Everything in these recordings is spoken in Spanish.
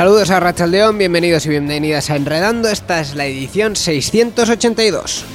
Saludos a Rachaldeón, bienvenidos y bienvenidas a Enredando. Esta es la edición 682.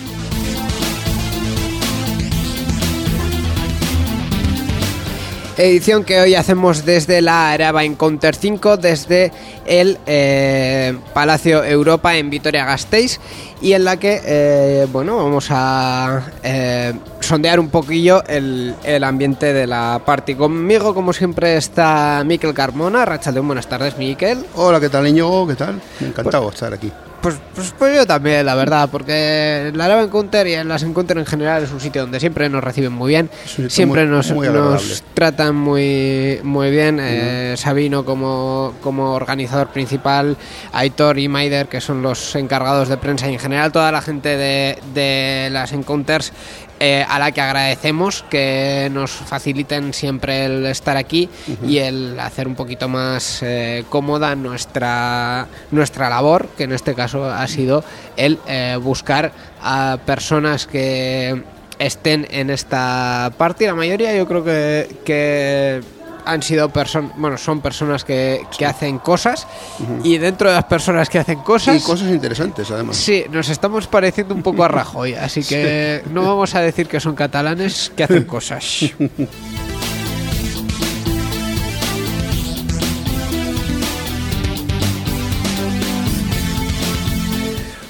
Edición que hoy hacemos desde la Araba Encounter 5, desde el eh, Palacio Europa en Vitoria-Gasteiz y en la que, eh, bueno, vamos a eh, sondear un poquillo el, el, ambiente de la party. Conmigo, como siempre, está Miquel Carmona. Rachaldeón, buenas tardes, Miquel. Hola, ¿qué tal, niño? ¿Qué tal? Encantado de estar aquí. Pues, pues, pues, yo también, la verdad, porque la Araba Encounter y en las Encounter en general es un sitio donde siempre nos reciben muy bien, siempre muy, nos, muy nos, tratan muy, muy bien. Uh -huh. eh, Sabino como, como organizador principal, Aitor y Maider, que son los encargados de prensa y en general toda la gente de, de las Encounters eh, a la que agradecemos que nos faciliten siempre el estar aquí uh -huh. y el hacer un poquito más eh, cómoda nuestra, nuestra labor, que en este caso ha sido el eh, buscar a personas que estén en esta parte. La mayoría yo creo que, que han sido personas, bueno, son personas que, que sí. hacen cosas uh -huh. y dentro de las personas que hacen cosas... Y cosas interesantes, además. Sí, nos estamos pareciendo un poco a Rajoy, así que sí. no vamos a decir que son catalanes que hacen cosas.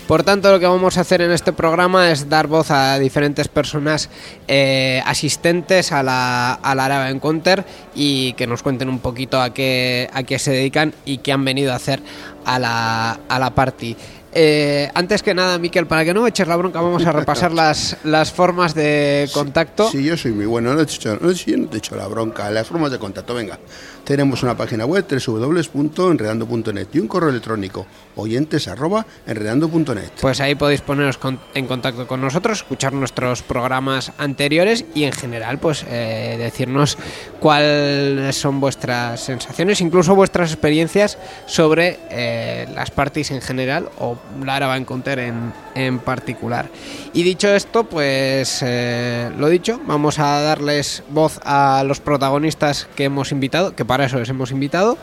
Por tanto, lo que vamos a hacer en este programa es dar voz a diferentes personas eh, asistentes a la, a la Araba Encounter y que nos cuenten un poquito a qué, a qué se dedican y qué han venido a hacer a la, a la party. Eh, antes que nada, Miquel, para que no me eches la bronca, vamos a repasar las, las formas de contacto. Sí, yo soy muy bueno, no te he hecho, no, yo no te he hecho la bronca. Las formas de contacto, venga. Tenemos una página web, www.enredando.net y un correo electrónico, oyentes arroba enredando.net. Pues ahí podéis poneros en contacto con nosotros, escuchar nuestros programas anteriores y en general, pues eh, decirnos cuáles son vuestras sensaciones, incluso vuestras experiencias sobre eh, las parties en general o la Araba Encounter en, en particular. Y dicho esto, pues eh, lo dicho, vamos a darles voz a los protagonistas que hemos invitado, que para eso les hemos invitado,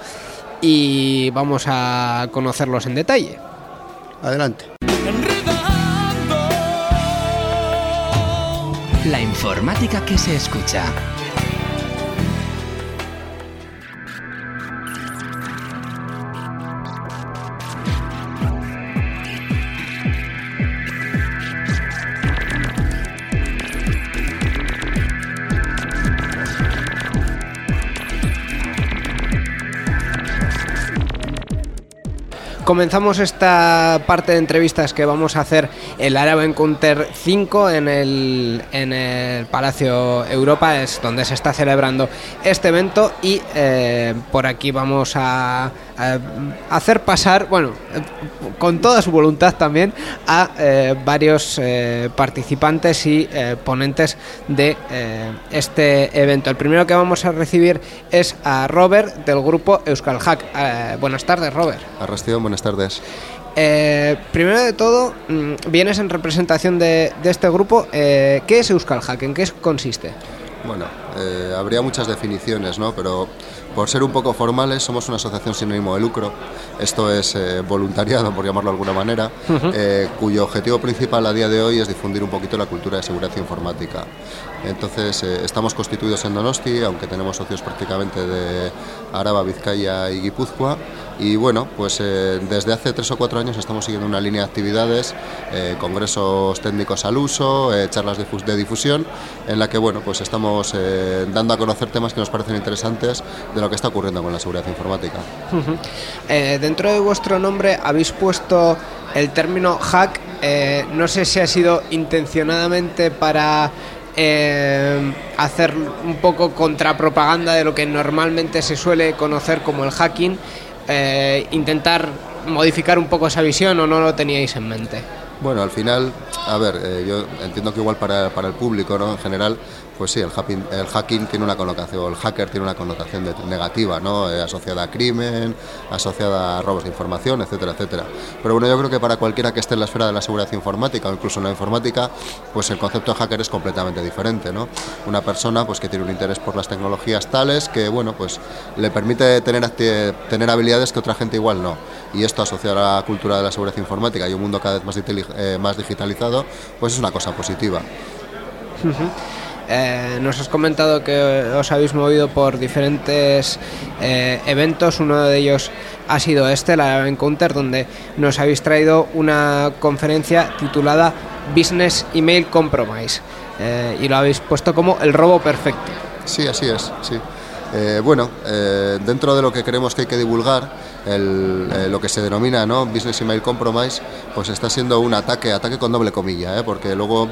y vamos a conocerlos en detalle. Adelante. La informática que se escucha. Comenzamos esta parte de entrevistas que vamos a hacer el Arab Encounter 5 en el, en el Palacio Europa, es donde se está celebrando este evento y eh, por aquí vamos a, hacer pasar, bueno, eh, con toda su voluntad también, a eh, varios eh, participantes y eh, ponentes de este evento. El primero que vamos a recibir es a Robert del grupo Euskal Hack. Buenas tardes, Robert. Arrastión, buenas tardes. Eh, primero de todo, mm, vienes en representación de, de este grupo. Eh, ¿Qué es Euskal Hack? ¿En qué consiste? Bueno, eh, habría muchas definiciones, ¿no? Pero por ser un poco formales, somos una asociación sin ánimo de lucro. Esto es eh, voluntariado, por llamarlo de alguna manera, eh, cuyo objetivo principal a día de hoy es difundir un poquito la cultura de seguridad informática. Entonces, estamos constituidos en Donosti, aunque tenemos socios prácticamente de Araba, Vizcaya y Guipúzcoa. Y bueno, pues desde hace tres o cuatro años estamos siguiendo una línea de actividades, congresos técnicos al uso, charlas de, de difusión, en la que bueno, pues estamos eh, dando a conocer temas que nos parecen interesantes de lo que está ocurriendo con la seguridad informática. Eh, dentro de vuestro nombre habéis puesto el término hack. eh, no sé si ha sido intencionadamente para eh, hacer un poco contrapropaganda de lo que normalmente se suele conocer como el hacking. eh, intentar modificar un poco esa visión o no lo teníais en mente. Bueno, al final, a ver, eh, yo entiendo que igual para, para el público, ¿no? En general, pues sí, el hacking, el hacking tiene una connotación, el hacker tiene una connotación negativa, ¿no? Eh, asociada a crimen, asociada a robos de información, etcétera, etcétera. Pero bueno, yo creo que para cualquiera que esté en la esfera de la seguridad informática o incluso en la informática, pues el concepto de hacker es completamente diferente, ¿no? Una persona pues que tiene un interés por las tecnologías tales que, bueno, pues le permite tener, tener habilidades que otra gente igual no. Y esto asociado a la cultura de la seguridad informática y un mundo cada vez más, eh, más digitalizado, pues es una cosa positiva. Eh, nos has comentado que os habéis movido por diferentes eh, eventos. Uno de ellos ha sido este, la Encounter, donde nos habéis traído una conferencia titulada Business Email Compromise. Eh, y lo habéis puesto como el robo perfecto. Sí, así es, sí. Bueno, dentro de lo que creemos que hay que divulgar, lo que se denomina ¿no? Business Email Compromise, pues está siendo un ataque, ataque con doble comilla, porque luego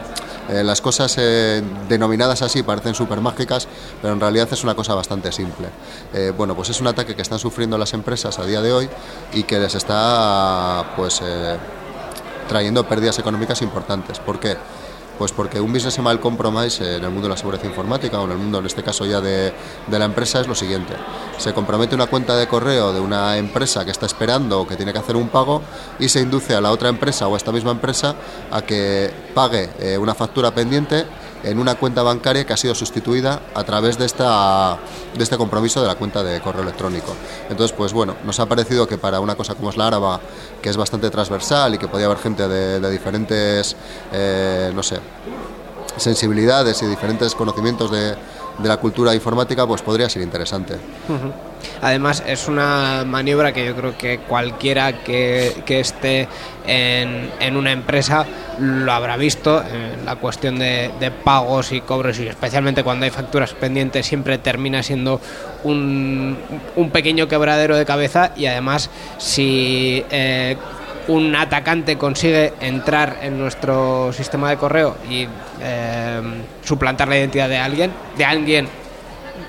eh, las cosas eh, denominadas así parecen súper mágicas, pero en realidad es una cosa bastante simple. Eh, bueno, pues es un ataque que están sufriendo las empresas a día de hoy y que les está pues trayendo pérdidas económicas importantes. ¿Por qué? Pues porque un business email compromise en el mundo de la seguridad informática o en el mundo, en este caso ya de, de la empresa, es lo siguiente. Se compromete una cuenta de correo de una empresa que está esperando o que tiene que hacer un pago y se induce a la otra empresa o a esta misma empresa a que pague eh, una factura pendiente en una cuenta bancaria que ha sido sustituida a través de, esta, de este compromiso de la cuenta de correo electrónico. Entonces, pues bueno, nos ha parecido que para una cosa como es la Áraba, que es bastante transversal y que podía haber gente de, diferentes, eh, no sé, sensibilidades y diferentes conocimientos de la cultura informática, pues podría ser interesante. Además, es una maniobra que yo creo que cualquiera que, que esté en, en una empresa lo habrá visto. En la cuestión de, de pagos y cobros, y especialmente cuando hay facturas pendientes, siempre termina siendo un, un pequeño quebradero de cabeza. Y además, si. eh, un atacante consigue entrar en nuestro sistema de correo y eh, suplantar la identidad de alguien, de alguien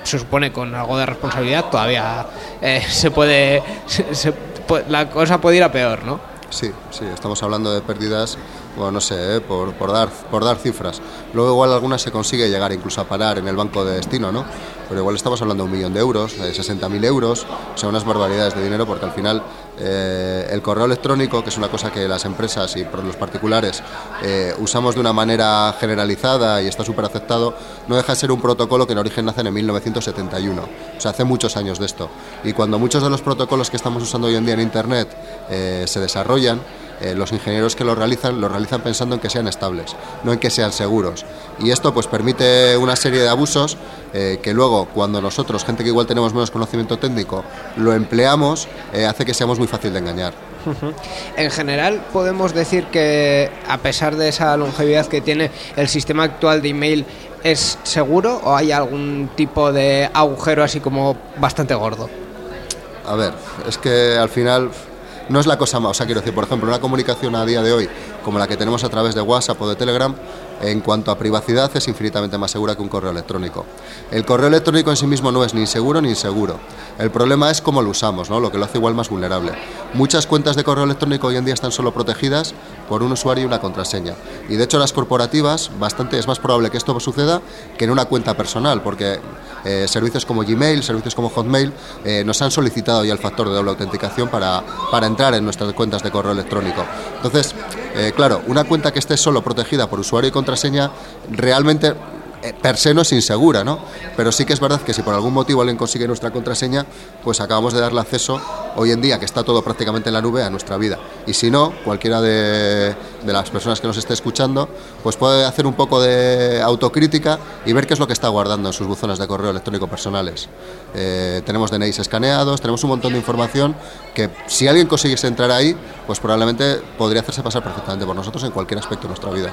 se supone con algo de responsabilidad, todavía eh, se puede, se- la cosa puede ir a peor, ¿no? Sí, sí, estamos hablando de pérdidas, bueno, no sé, ¿eh? por, dar, por dar cifras. Luego igual algunas se consigue llegar incluso a parar en el banco de destino, ¿no? Pero igual estamos hablando de un millón de euros, de 60.000 euros, o sea, unas barbaridades de dinero porque al final eh, el correo electrónico, que es una cosa que las empresas y los particulares eh, usamos de una manera generalizada y está súper aceptado, no deja de ser un protocolo que en origen nace en 1971. O sea, hace muchos años de esto. Y cuando muchos de los protocolos que estamos usando hoy en día en Internet eh, se desarrollan, eh, los ingenieros que lo realizan lo realizan pensando en que sean estables, no en que sean seguros. Y esto pues permite una serie de abusos eh, que luego cuando nosotros, gente que igual tenemos menos conocimiento técnico, lo empleamos, eh, hace que seamos muy fácil de engañar. En general, podemos decir que, a pesar de esa longevidad que tiene, el sistema actual de email es seguro o hay algún tipo de agujero así como bastante gordo. A ver, es que al final no es la cosa más, o sea, quiero decir, por ejemplo, una comunicación a día de hoy como la que tenemos a través de WhatsApp o de Telegram, en cuanto a privacidad es infinitamente más segura que un correo electrónico. El correo electrónico en sí mismo no es ni seguro ni inseguro. El problema es cómo lo usamos, ¿no? lo que lo hace igual más vulnerable. Muchas cuentas de correo electrónico hoy en día están solo protegidas por un usuario y una contraseña. Y de hecho las corporativas, bastante es más probable que esto suceda que en una cuenta personal, porque eh, servicios como Gmail, servicios como Hotmail, eh, nos han solicitado ya el factor de doble autenticación para, para entrar en nuestras cuentas de correo electrónico. Entonces, eh, claro, una cuenta que esté solo protegida por usuario y contraseña realmente per se no es insegura, ¿no? Pero sí que es verdad que si por algún motivo alguien consigue nuestra contraseña, pues acabamos de darle acceso hoy en día, que está todo prácticamente en la nube, a nuestra vida. Y si no, cualquiera de, de las personas que nos esté escuchando, pues puede hacer un poco de autocrítica y ver qué es lo que está guardando en sus buzones de correo electrónico personales. Eh, tenemos DNIs escaneados, tenemos un montón de información que si alguien consiguiese entrar ahí, pues probablemente podría hacerse pasar perfectamente por nosotros en cualquier aspecto de nuestra vida.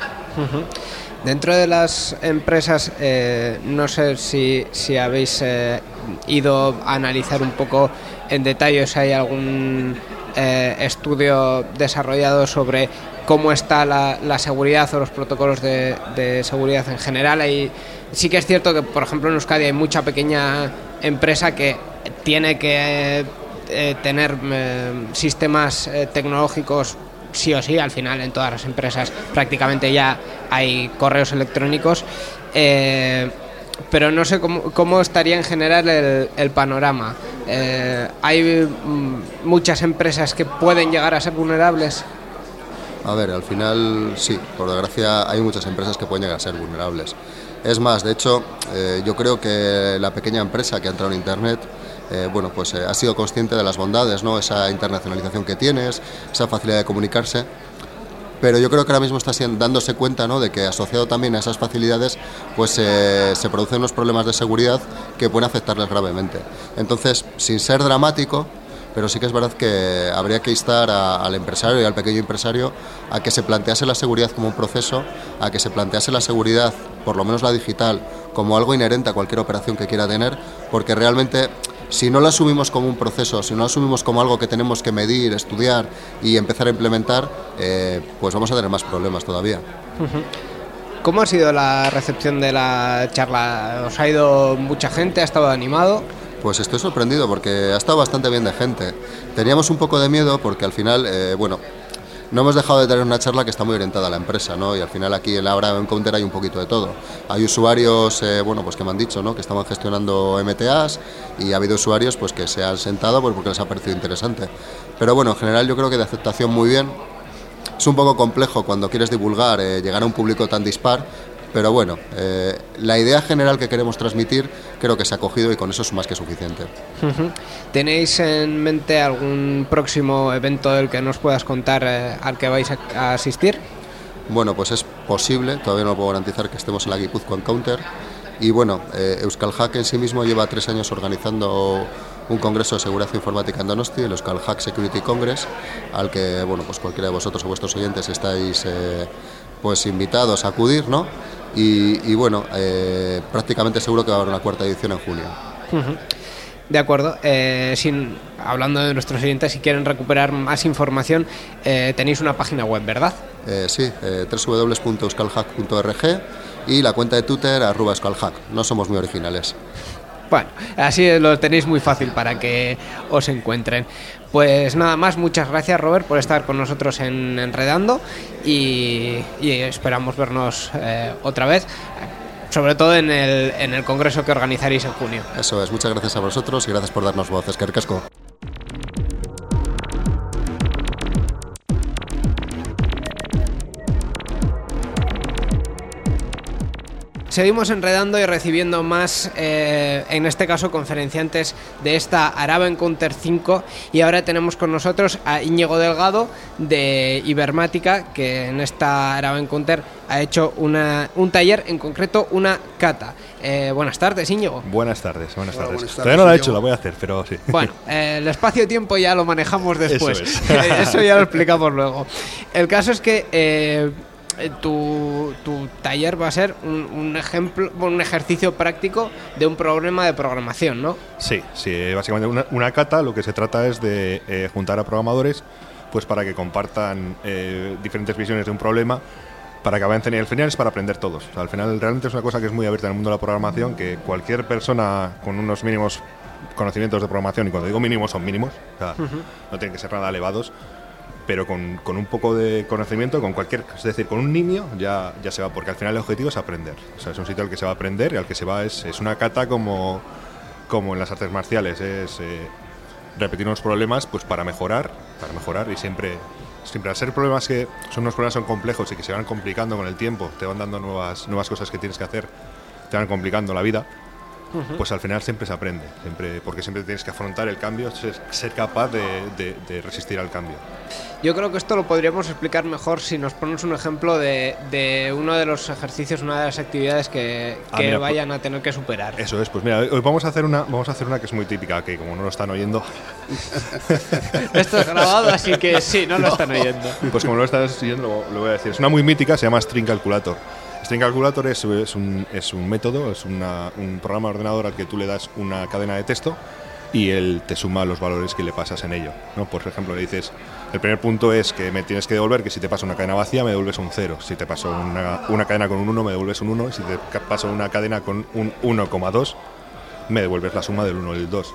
Dentro de las empresas, eh, no sé si, si habéis eh, ido a analizar un poco en detalle si hay algún eh, estudio desarrollado sobre cómo está la, seguridad o los protocolos de, de seguridad en general. Hay, sí que es cierto que, por ejemplo, en Euskadi hay mucha pequeña empresa que tiene que eh, tener sistemas tecnológicos sí o sí, al final en todas las empresas prácticamente ya hay correos electrónicos, eh, pero no sé cómo, estaría en general el, el panorama. Eh, hay mm, muchas empresas que pueden llegar a ser vulnerables. A ver, al final sí, por desgracia hay muchas empresas que pueden llegar a ser vulnerables. Es más, de hecho, eh, yo creo que la pequeña empresa que ha entrado en Internet, eh, bueno, pues eh, ha sido consciente de las bondades, ¿no? Esa internacionalización que tienes, esa facilidad de comunicarse. Pero yo creo que ahora mismo está dándose cuenta ¿no? de que asociado también a esas facilidades pues eh, se producen unos problemas de seguridad que pueden afectarles gravemente. Entonces, sin ser dramático, pero sí que es verdad que habría que instar al empresario y al pequeño empresario a que se plantease la seguridad como un proceso, a que se plantease la seguridad, por lo menos la digital, como algo inherente a cualquier operación que quiera tener, porque realmente si no lo asumimos como un proceso, si no lo asumimos como algo que tenemos que medir, estudiar y empezar a implementar, eh, pues vamos a tener más problemas todavía. ¿Cómo ha sido la recepción de la charla? ¿Os ha ido mucha gente? ¿Ha estado animado? Pues estoy sorprendido porque ha estado bastante bien de gente. Teníamos un poco de miedo porque al final, eh, bueno, no hemos dejado de tener una charla que está muy orientada a la empresa, ¿no? Y al final aquí en la hora de Encounter hay un poquito de todo. Hay usuarios, eh, bueno, pues que me han dicho, ¿no? Que estaban gestionando MTAs y ha habido usuarios, pues que se han sentado pues, porque les ha parecido interesante. Pero bueno, en general yo creo que de aceptación muy bien. Es un poco complejo cuando quieres divulgar, eh, llegar a un público tan dispar, pero bueno, eh, la idea general que queremos transmitir creo que se ha cogido y con eso es más que suficiente. ¿Tenéis en mente algún próximo evento del que nos puedas contar eh, al que vais a, a asistir? Bueno, pues es posible, todavía no lo puedo garantizar que estemos en la Guipúzcoa Encounter. Y bueno, eh, Euskal Hack en sí mismo lleva tres años organizando un congreso de seguridad informática en Donosti, el Euskal Hack Security Congress, al que bueno, pues cualquiera de vosotros o vuestros oyentes estáis eh, pues invitados a acudir, ¿no? Y, y bueno, eh, prácticamente seguro que va a haber una cuarta edición en junio. De acuerdo. Eh, sin, hablando de nuestros oyentes, si quieren recuperar más información, eh, tenéis una página web, ¿verdad? Eh, sí, www.euskalhack.org y la cuenta de Twitter arroba euskalhack. No somos muy originales. Bueno, así lo tenéis muy fácil para que os encuentren. Pues nada más, muchas gracias Robert por estar con nosotros en Enredando y, esperamos vernos eh, otra vez, sobre todo en el, en el congreso que organizaréis en junio. Eso es, muchas gracias a vosotros y gracias por darnos voz. Es Seguimos enredando y recibiendo más, eh, en este caso, conferenciantes de esta Araba Encounter 5. Y ahora tenemos con nosotros a Íñigo Delgado de Ibermática, que en esta Araba Encounter ha hecho una, un taller, en concreto una cata. Eh, buenas tardes, Íñigo. Buenas tardes, buenas Hola, tardes. buenas tardes, Todavía no la he hecho, la voy a hacer, pero sí. Bueno, eh, el espacio-tiempo ya lo manejamos después. Eso Eso, es. ya lo explicamos luego. El caso es que eh, tu, tu taller va a ser un, un ejemplo, un ejercicio práctico de un problema de programación, ¿no? Sí, sí, básicamente una, una cata lo que se trata es de eh, juntar a programadores pues para que compartan eh, diferentes visiones de un problema para que avancen y al final es para aprender todos. O sea, al final realmente es una cosa que es muy abierta en el mundo de la programación que cualquier persona con unos mínimos conocimientos de programación y cuando digo mínimos son mínimos, o sea, no tienen que ser nada elevados, pero con, con un poco de conocimiento, con cualquier, es decir, con un niño ya, ya se va, porque al final el objetivo es aprender. O sea, es un sitio al que se va a aprender y al que se va es, es una cata como, como en las artes marciales, es eh, repetir unos problemas pues para mejorar, para mejorar y siempre, siempre ser problemas que son unos problemas son complejos y que se van complicando con el tiempo, te van dando nuevas, nuevas cosas que tienes que hacer, te van complicando la vida. Pues al final siempre se aprende, siempre, porque siempre tienes que afrontar el cambio, ser, ser capaz de, de- de resistir al cambio. Yo creo que esto lo podríamos explicar mejor si nos pones un ejemplo de, de uno de los ejercicios, una de las actividades que, Ah, mira, vayan a tener que superar. Eso es, pues mira, hoy vamos a hacer una, vamos a hacer una que es muy típica, que como no lo están oyendo, Esto es grabado, así que sí, no lo están oyendo. pues como no lo están oyendo, lo, lo voy a decir. Es una muy mítica, se llama String Calculator. String Calculator es, es un, método, es un programa de ordenador al que tú le das una cadena de texto y él te suma los valores que le pasas en ello. Por ejemplo, le dices, el primer punto es que me tienes que devolver que si te paso una cadena vacía me devuelves un 0, si te paso una, cadena con un 1 me devuelves un 1 y si te paso una cadena con un 1,2 me devuelves la suma del 1 y del 2,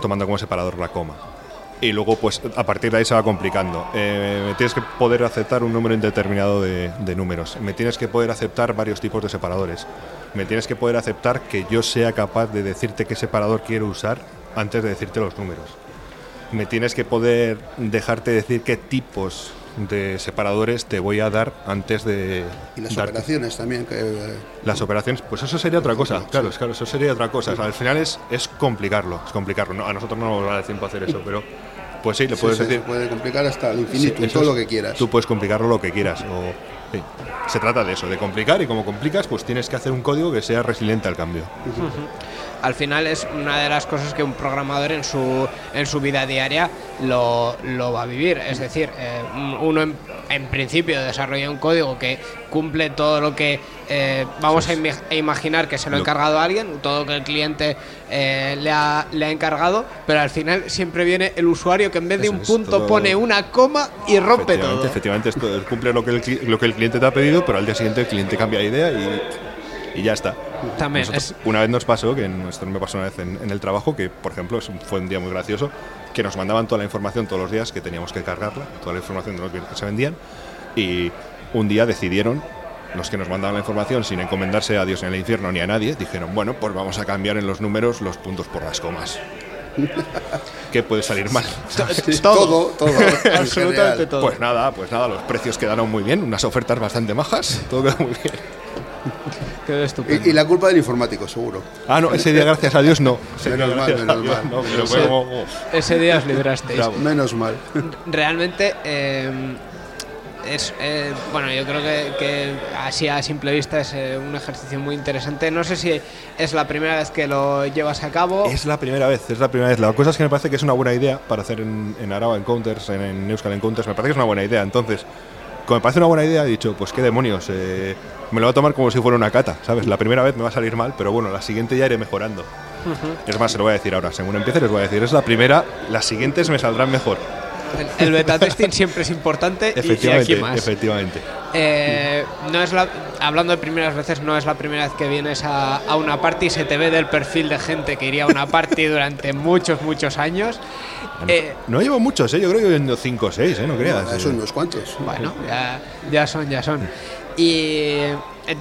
tomando como separador la coma. Y luego, pues a partir de ahí se va complicando. Eh, me tienes que poder aceptar un número indeterminado de, de números. Me tienes que poder aceptar varios tipos de separadores. Me tienes que poder aceptar que yo sea capaz de decirte qué separador quiero usar antes de decirte los números. Me tienes que poder dejarte decir qué tipos de separadores te voy a dar antes de Y las darte- operaciones también. Que, eh, las operaciones, pues eso sería otra cosa, claro, claro, eso sería otra cosa. O sea, al final es, es complicarlo, es complicarlo. No, a nosotros no nos va a dar tiempo a hacer eso, pero pues sí, le puedes se decir. puede complicar hasta el infinito, Sí, todo es. lo que quieras. Tú puedes complicarlo lo que quieras. O, sí. Se trata de eso, de complicar y como complicas, pues tienes que hacer un código que sea resiliente al cambio. Al final es una de las cosas que un programador en su, en su vida diaria lo, lo va a vivir. Es decir, eh, uno en, en principio desarrolla un código que cumple todo lo que eh, vamos a, imaginar que se lo ha encargado a alguien, todo lo que el cliente eh, le, ha, le ha encargado, pero al final siempre viene el usuario que en vez de Eso un punto pone una coma y rompe efectivamente, todo. efectivamente, esto cumple lo que, el, lo que el cliente te ha pedido, pero al día siguiente el cliente cambia de idea y, y ya está. También Nosotros- es- Una vez nos pasó, que esto me pasó una vez en, en el trabajo, que por ejemplo fue un día muy gracioso, que nos mandaban toda la información todos los días que teníamos que cargarla, toda la información de los bienes que se vendían, y un día decidieron, los que nos mandaban la información sin encomendarse a Dios en el infierno ni a nadie, dijeron, bueno, pues vamos a cambiar en los números los puntos por las comas. ¿Qué puede salir mal? Todo, todo. en Absolutamente todo. Pues nada, pues nada, los precios quedaron muy bien, unas ofertas bastante majas, todo quedó muy bien. Quedó estupendo. Y, y la culpa del informático, seguro. Ah, no, ese día gracias a Dios no. Ese día, Menos mal, menos Dios mal. no, pero oh, Ese día os librasteis. Bravo. Menos mal. realmente eh, es eh, bueno yo creo que, que así a simple vista es eh, un ejercicio muy interesante no sé si es la primera vez que lo llevas a cabo Es la primera vez, es la primera vez. La cosa es que me parece que es una buena idea para hacer en, en Araba Encounters, en, en Euskal Encounters, me parece que es una buena idea. Entonces, como me parece una buena idea, he dicho, pues qué demonios, eh, me lo voy a tomar como si fuera una cata, ¿sabes? La primera vez me va a salir mal, pero bueno, la siguiente ya iré mejorando. Es más, se lo voy a decir ahora. Según empiece, les voy a decir, es la primera, las siguientes me saldrán mejor. El, el beta testing siempre es importante y- y, Efectivamente, aquí más. efectivamente. Eh, no es la, hablando de primeras veces, no es la primera vez que vienes a, a una party y se te ve del perfil de gente que iría a una party durante muchos, muchos años. Eh, No llevo muchos, ¿eh? Yo creo que llevo 5 o 6, ¿eh? No creas. Son unos cuantos. bueno, ya, ya son, ya son. Y eh,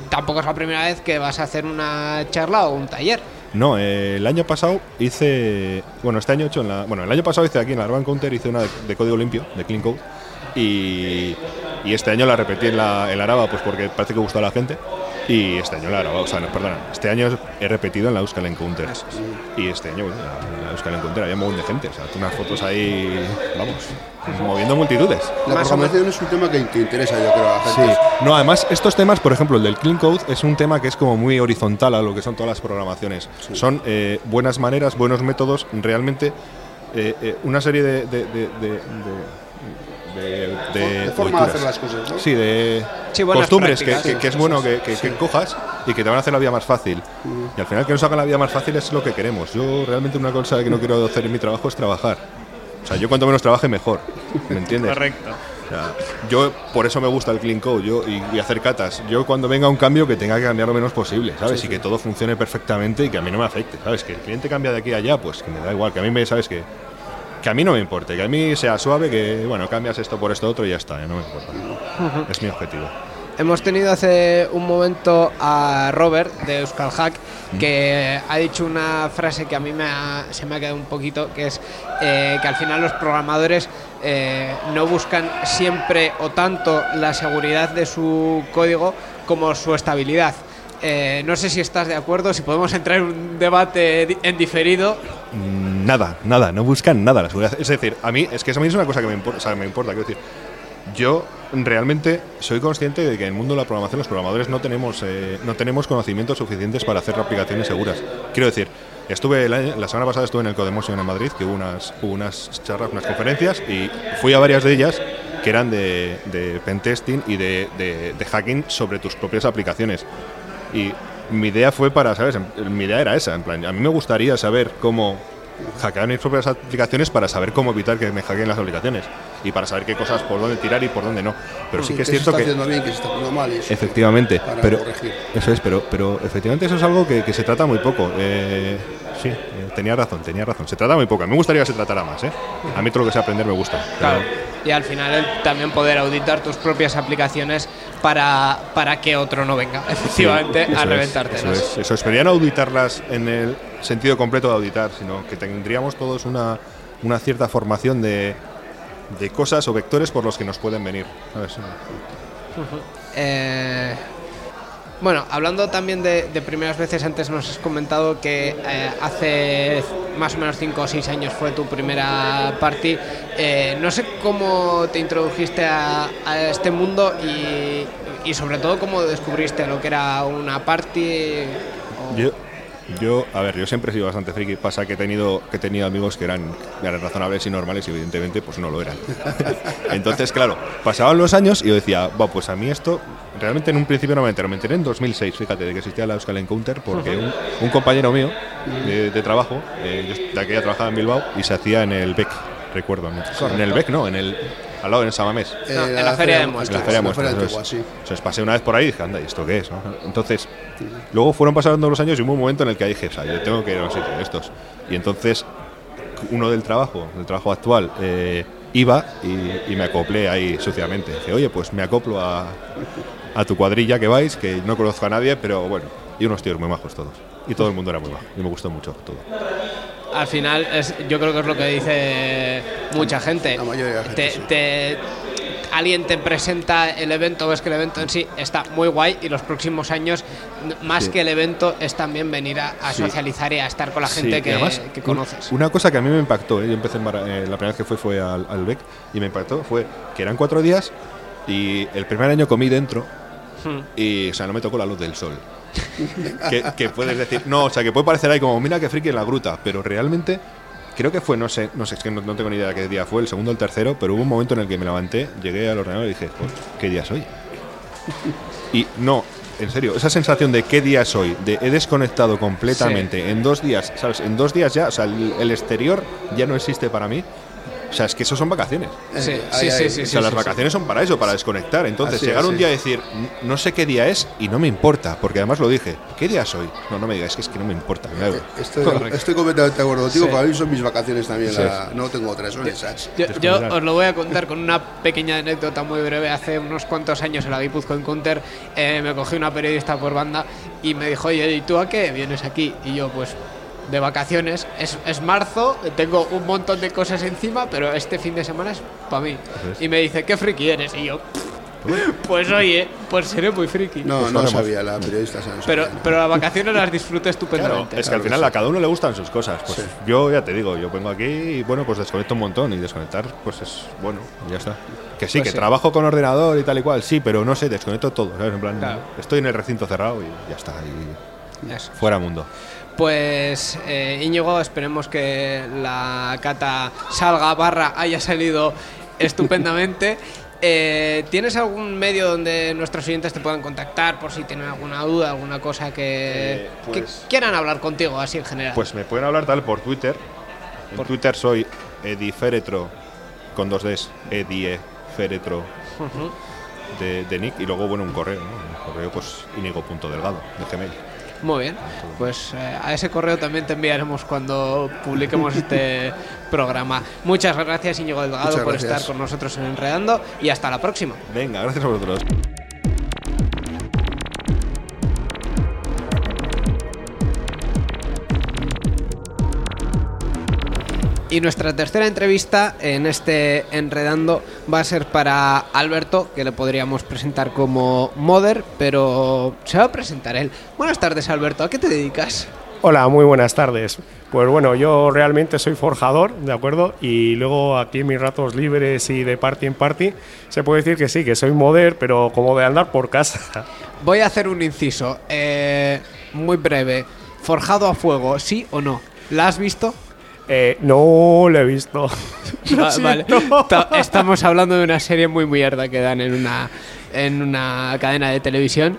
tampoco es la primera vez que vas a hacer una charla o un taller. No, eh, el año pasado hice. Bueno, este año he hecho en la. Bueno, el año pasado hice aquí en la Urban Counter, hice una de, código limpio, de Clean Code. Y, y este año la repetí en la, en la Araba, pues porque parece que gustó a la gente. Y este año la Araba, o sea, no, perdona, este año he repetido en la Euskal Encounter. Y este año, bueno, en la, Euskal Encounter había un montón de gente. O sea, unas fotos ahí, vamos, moviendo multitudes. La programación es un tema que, que interesa, yo creo, a la Sí, gente. no, además estos temas, por ejemplo, el del Clean Code es un tema que es como muy horizontal a lo que son todas las programaciones. Son eh, buenas maneras, buenos métodos, realmente eh, eh, una serie de... de, de, de- de- de- de forma de hacer las cosas, ¿no? Sí, de Sí, costumbres que, que- que es bueno que, que- que cojas y que te van a hacer la vida más fácil. Y al final que nos hagan la vida más fácil es lo que queremos. Yo realmente una cosa que no quiero hacer en mi trabajo es trabajar. O sea, yo cuanto menos trabaje mejor. ¿Me entiendes? Correcto. O sea, yo por eso me gusta el clean code yo, y, y hacer catas. Yo cuando venga un cambio que tenga que cambiar lo menos posible, ¿sabes? y que todo funcione perfectamente y que a mí no me afecte, ¿sabes? Que el cliente cambia de aquí a allá, pues que me da igual, que a mí me, ¿sabes? Que, que a mí no me importe, que a mí sea suave, que bueno, cambias esto por esto otro y ya está, ¿eh? no me importa. Es mi objetivo. Hemos tenido hace un momento a Robert de Euskal Hack que ha dicho una frase que a mí me ha- se me ha quedado un poquito, que es eh, que al final los programadores eh, no buscan siempre o tanto la seguridad de su código como su estabilidad. Eh, no sé si estás de acuerdo, si podemos entrar en un debate en diferido. Mm, Nada, nada, no buscan nada la seguridad. Es decir, a mí, es que eso a mí es una cosa que me importa, o sea, me importa, quiero decir. Yo realmente soy consciente de que en el mundo de la programación los programadores no tenemos, eh, no tenemos conocimientos suficientes para hacer aplicaciones seguras. Quiero decir, estuve año- la semana pasada estuve en el Codemotion en Madrid, que hubo unas, hubo unas charlas, unas conferencias, y fui a varias de ellas que eran de, de pentesting y de, de- de hacking sobre tus propias aplicaciones. Y mi idea fue para, ¿sabes? Mi idea era esa, en plan, a mí me gustaría saber cómo hackear mis propias aplicaciones para saber cómo evitar que me hackeen las aplicaciones y para saber qué cosas por dónde tirar y por dónde no. Pero sí que es se cierto está que haciendo bien, que se está haciendo mal. eso. efectivamente, Para pero corregir. eso es, pero pero efectivamente eso es algo que, que se trata muy poco. Eh, sí, eh, tenía razón, tenía razón. Se trata muy poco. A mí me gustaría que se tratara más, ¿eh? A mí todo lo que sea aprender me gusta. pero-. Y al final el también poder auditar tus propias aplicaciones para, para que otro no venga, efectivamente, a es, reventártelas. Eso es, eso es. Pero ya no auditarlas en el sentido completo de auditar, sino que tendríamos todos una, una cierta formación de, de cosas o vectores por los que nos pueden venir. ¿sabes? Eh, bueno, hablando también de, primeras veces, antes nos has comentado que eh, hace más o menos 5 o 6 años fue tu primera party. Eh, no sé cómo te introdujiste a, este mundo y, y sobre todo cómo descubriste lo que era una party. o- yo, a ver, yo siempre he sido bastante friki. Pasa que he tenido, que he tenido amigos que eran, eran razonables y normales y evidentemente pues no lo eran. Entonces, claro, pasaban los años y yo decía, "Buah, pues a mí esto realmente en un principio no me enteré. Me enteré en 2006, fíjate, de que existía la Euskal Encounter porque un, un compañero mío de, de trabajo, eh, yo de aquella trabajaba en Bilbao y se hacía en el BEC, recuerdo. ¿no? En el BEC, no, en el, al lado, en Samamés. No, Eh, en la feria de En muestras. la feria de La feria muestras, antigua, eso sí. es. Entonces pasé una vez por ahí y dije, anda, ¿y esto qué es? no? Entonces, luego fueron pasando los años y hubo un momento en el que dije, o sea, yo tengo que ir a un sitio de estos. Y entonces, uno del trabajo, del trabajo actual, eh, iba y, y me acoplé ahí suciamente. Dije, oye, pues me acoplo a, a tu cuadrilla que vais, que no conozco a nadie, pero bueno, y unos tíos muy majos todos. Y todo el mundo era muy majo. Y me gustó mucho todo. al final es, yo creo que es lo que dice mucha gente. La mayoría de la gente, Te- sí. te- alguien te presenta el evento, ves que el evento en sí está muy guay y los próximos años, más Sí. que el evento, es también venir a, a Sí. socializar y a estar con la gente que, además, que un- conoces. Una cosa que a mí me impactó, ¿eh? yo empecé en eh, la primera vez que fue fue al, al BEC y me impactó fue que eran cuatro días y el primer año comí dentro Hmm. y, o sea, no me tocó la luz del sol. que, que puedes decir, no, o sea, que puede parecer ahí como, mira que friki en la gruta, pero realmente creo que fue, no sé, no sé, es que no, no tengo ni idea de qué día fue, el segundo o el tercero, pero hubo un momento en el que me levanté, llegué al ordenador y dije, "Joder, ¿qué día soy? Y no, en serio, esa sensación de qué día es hoy, de he desconectado completamente, en dos días, ¿sabes? En dos días ya, o sea, el, el exterior ya no existe para mí. O sea, es que eso son vacaciones. Sí, Eh, sí, ahí, sí, ahí. sí, O sí, sea, las sí, vacaciones son para eso, para desconectar. Entonces, Así llegar un día a decir, "N- no sé qué día es y no me importa, porque además lo dije, ¿qué día es hoy? No, no me digas, es que es que no me importa, me igual. Estoy, completamente de acuerdo contigo, Sí. para mí son mis vacaciones también. Sí. la- no tengo otras, son esas. Yo, os lo voy a contar con una pequeña anécdota muy breve. Hace unos cuantos años en la Guipuzcoa Encounter eh, me cogí una periodista por banda y me dijo, oye, ¿y tú a qué vienes aquí? Y yo, pues, de vacaciones. Es, es marzo, tengo un montón de cosas encima, pero este fin de semana es para mí. es. Y me dice, ¿qué friki eres? Y yo, pues oye, pues seré muy friki. No, Pues no lo sabía, la periodista no Pero, sabía, no. pero las vacaciones las disfruto Claro, estupendamente. es que al final a cada uno le gustan sus cosas. Pues Sí. yo ya te digo, yo vengo aquí y bueno, pues desconecto un montón y desconectar, pues es bueno, ya está. Que sí, Pues que sí. trabajo con ordenador y tal y cual, sí, pero no sé, desconecto todo, ¿sabes? En plan, Claro. estoy en el recinto cerrado y ya está, y Eso. fuera mundo. Pues eh, Íñigo, esperemos que la cata salga barra haya salido estupendamente. Eh, ¿Tienes algún medio donde nuestros oyentes te puedan contactar por si tienen alguna duda, alguna cosa que, Eh, pues- que quieran hablar contigo así en general? Pues me pueden hablar tal por Twitter. En Por- Twitter soy Ediferetro con dos Ds, Ujú. de, de Nick y luego bueno un correo, ¿no? Un correo pues inigo.delgado de Gmail. Muy bien, pues eh, a ese correo también te enviaremos cuando publiquemos este programa. Muchas gracias Íñigo Delgado Muchas por gracias. estar con nosotros en Enredando y hasta la próxima. Venga, gracias a vosotros. Y nuestra tercera entrevista en este Enredando va a ser para Alberto, que le podríamos presentar como Mother, pero se va a presentar él. Buenas tardes, Alberto. ¿A qué te dedicas? Hola, muy buenas tardes. Pues bueno, yo realmente soy forjador, ¿de acuerdo? Y luego aquí en mis ratos libres y de party en party, se puede decir que sí, que soy moder, pero como de andar por casa. Voy a hacer un inciso eh, muy breve. Forjado a fuego, ¿sí o no? ¿La has visto? Eh, no lo he visto. Va- vale. Estamos hablando de una serie muy mierda que dan en una, en una cadena de televisión,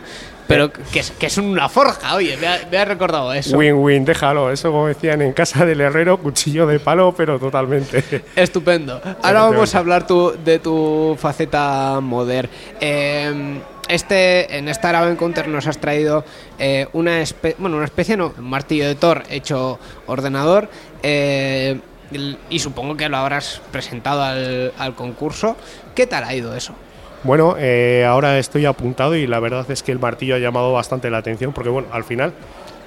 pero que es, que es una forja, oye, me ha, me ha recordado eso. Win-win, déjalo. Eso como decían en casa del herrero, cuchillo de palo, pero totalmente. Estupendo. Ahora vamos a hablar tu- de tu faceta moder. Eh, este, en esta Arab Encounter nos has traído eh, una, espe- bueno, una especie, no, un martillo de Thor hecho ordenador. Eh, y, supongo que lo habrás presentado al, al concurso. ¿Qué tal ha ido eso? Bueno, eh, ahora estoy apuntado y la verdad es que el martillo ha llamado bastante la atención porque, bueno, al final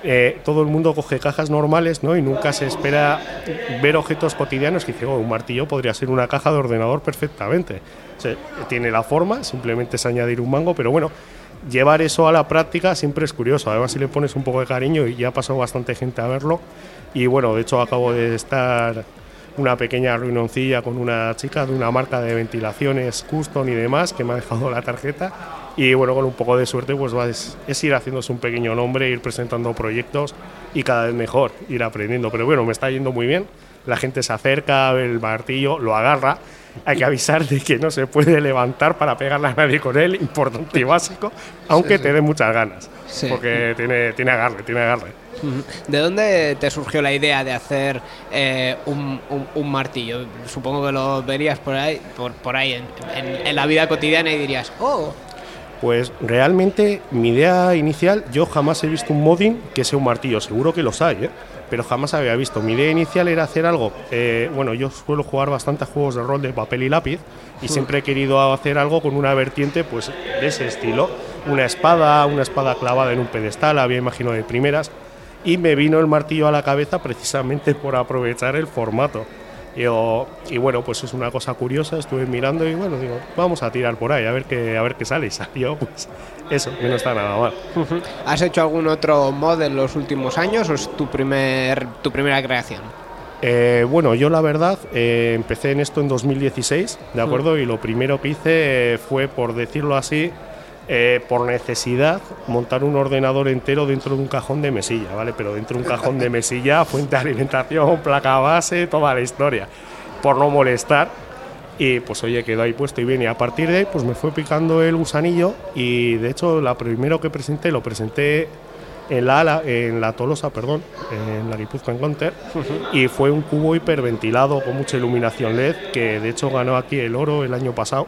eh, todo el mundo coge cajas normales ¿no? y nunca se espera ver objetos cotidianos que dice, "Oh, un martillo podría ser una caja de ordenador perfectamente. O sea, tiene la forma, simplemente es añadir un mango, pero bueno, llevar eso a la práctica siempre es curioso. Además, si le pones un poco de cariño y ya ha pasado bastante gente a verlo. Y bueno, de hecho acabo de estar una pequeña reunioncilla con una chica de una marca de ventilaciones custom y demás que me ha dejado la tarjeta y bueno con un poco de suerte pues es, es ir haciéndose un pequeño nombre ir presentando proyectos y cada vez mejor ir aprendiendo pero bueno me está yendo muy bien la gente se acerca el martillo lo agarra hay que avisar de que no se puede levantar para pegarle a nadie con él importante y básico aunque te dé muchas ganas Sí. porque tiene, tiene agarre tiene agarre. ¿De dónde te surgió la idea de hacer eh, un, un- un martillo? Supongo que lo verías por ahí, por, por ahí en, en- en la vida cotidiana y dirías, oh, Pues realmente mi idea inicial, yo jamás he visto un modding que sea un martillo, seguro que los hay, ¿eh? Pero jamás había visto. Mi idea inicial era hacer algo, eh, bueno, yo suelo jugar bastante a juegos de rol de papel y lápiz y siempre he querido hacer algo con una vertiente pues de ese estilo, una espada, una espada clavada en un pedestal, había imagino de primeras y me vino el martillo a la cabeza precisamente por aprovechar el formato. Yo- y bueno, pues es una cosa curiosa, estuve mirando y bueno, digo, vamos a tirar por ahí, a ver qué, a ver qué sale. Y salió, pues eso, que no está nada mal. ¿Has hecho algún otro mod en los últimos años o es tu, primer, tu primera creación? Eh, bueno, yo la verdad eh, empecé en esto en 2016, ¿de acuerdo? Y lo primero que hice eh, fue, por decirlo así, por necesidad, montar un ordenador entero dentro de un cajón de mesilla, ¿vale? Pero dentro de un cajón de mesilla, fuente de alimentación, placa base, toda la historia, por no molestar. Y pues oye, quedó ahí puesto y bien. Y a partir de ahí, pues me fue picando el gusanillo. Y de hecho, la primero que presenté, lo presenté en la, ala- en la Tolosa, perdón, en la Guipúzcoa Encounter. Y fue un cubo hiperventilado con mucha iluminación LED, que de hecho ganó aquí el oro el año pasado.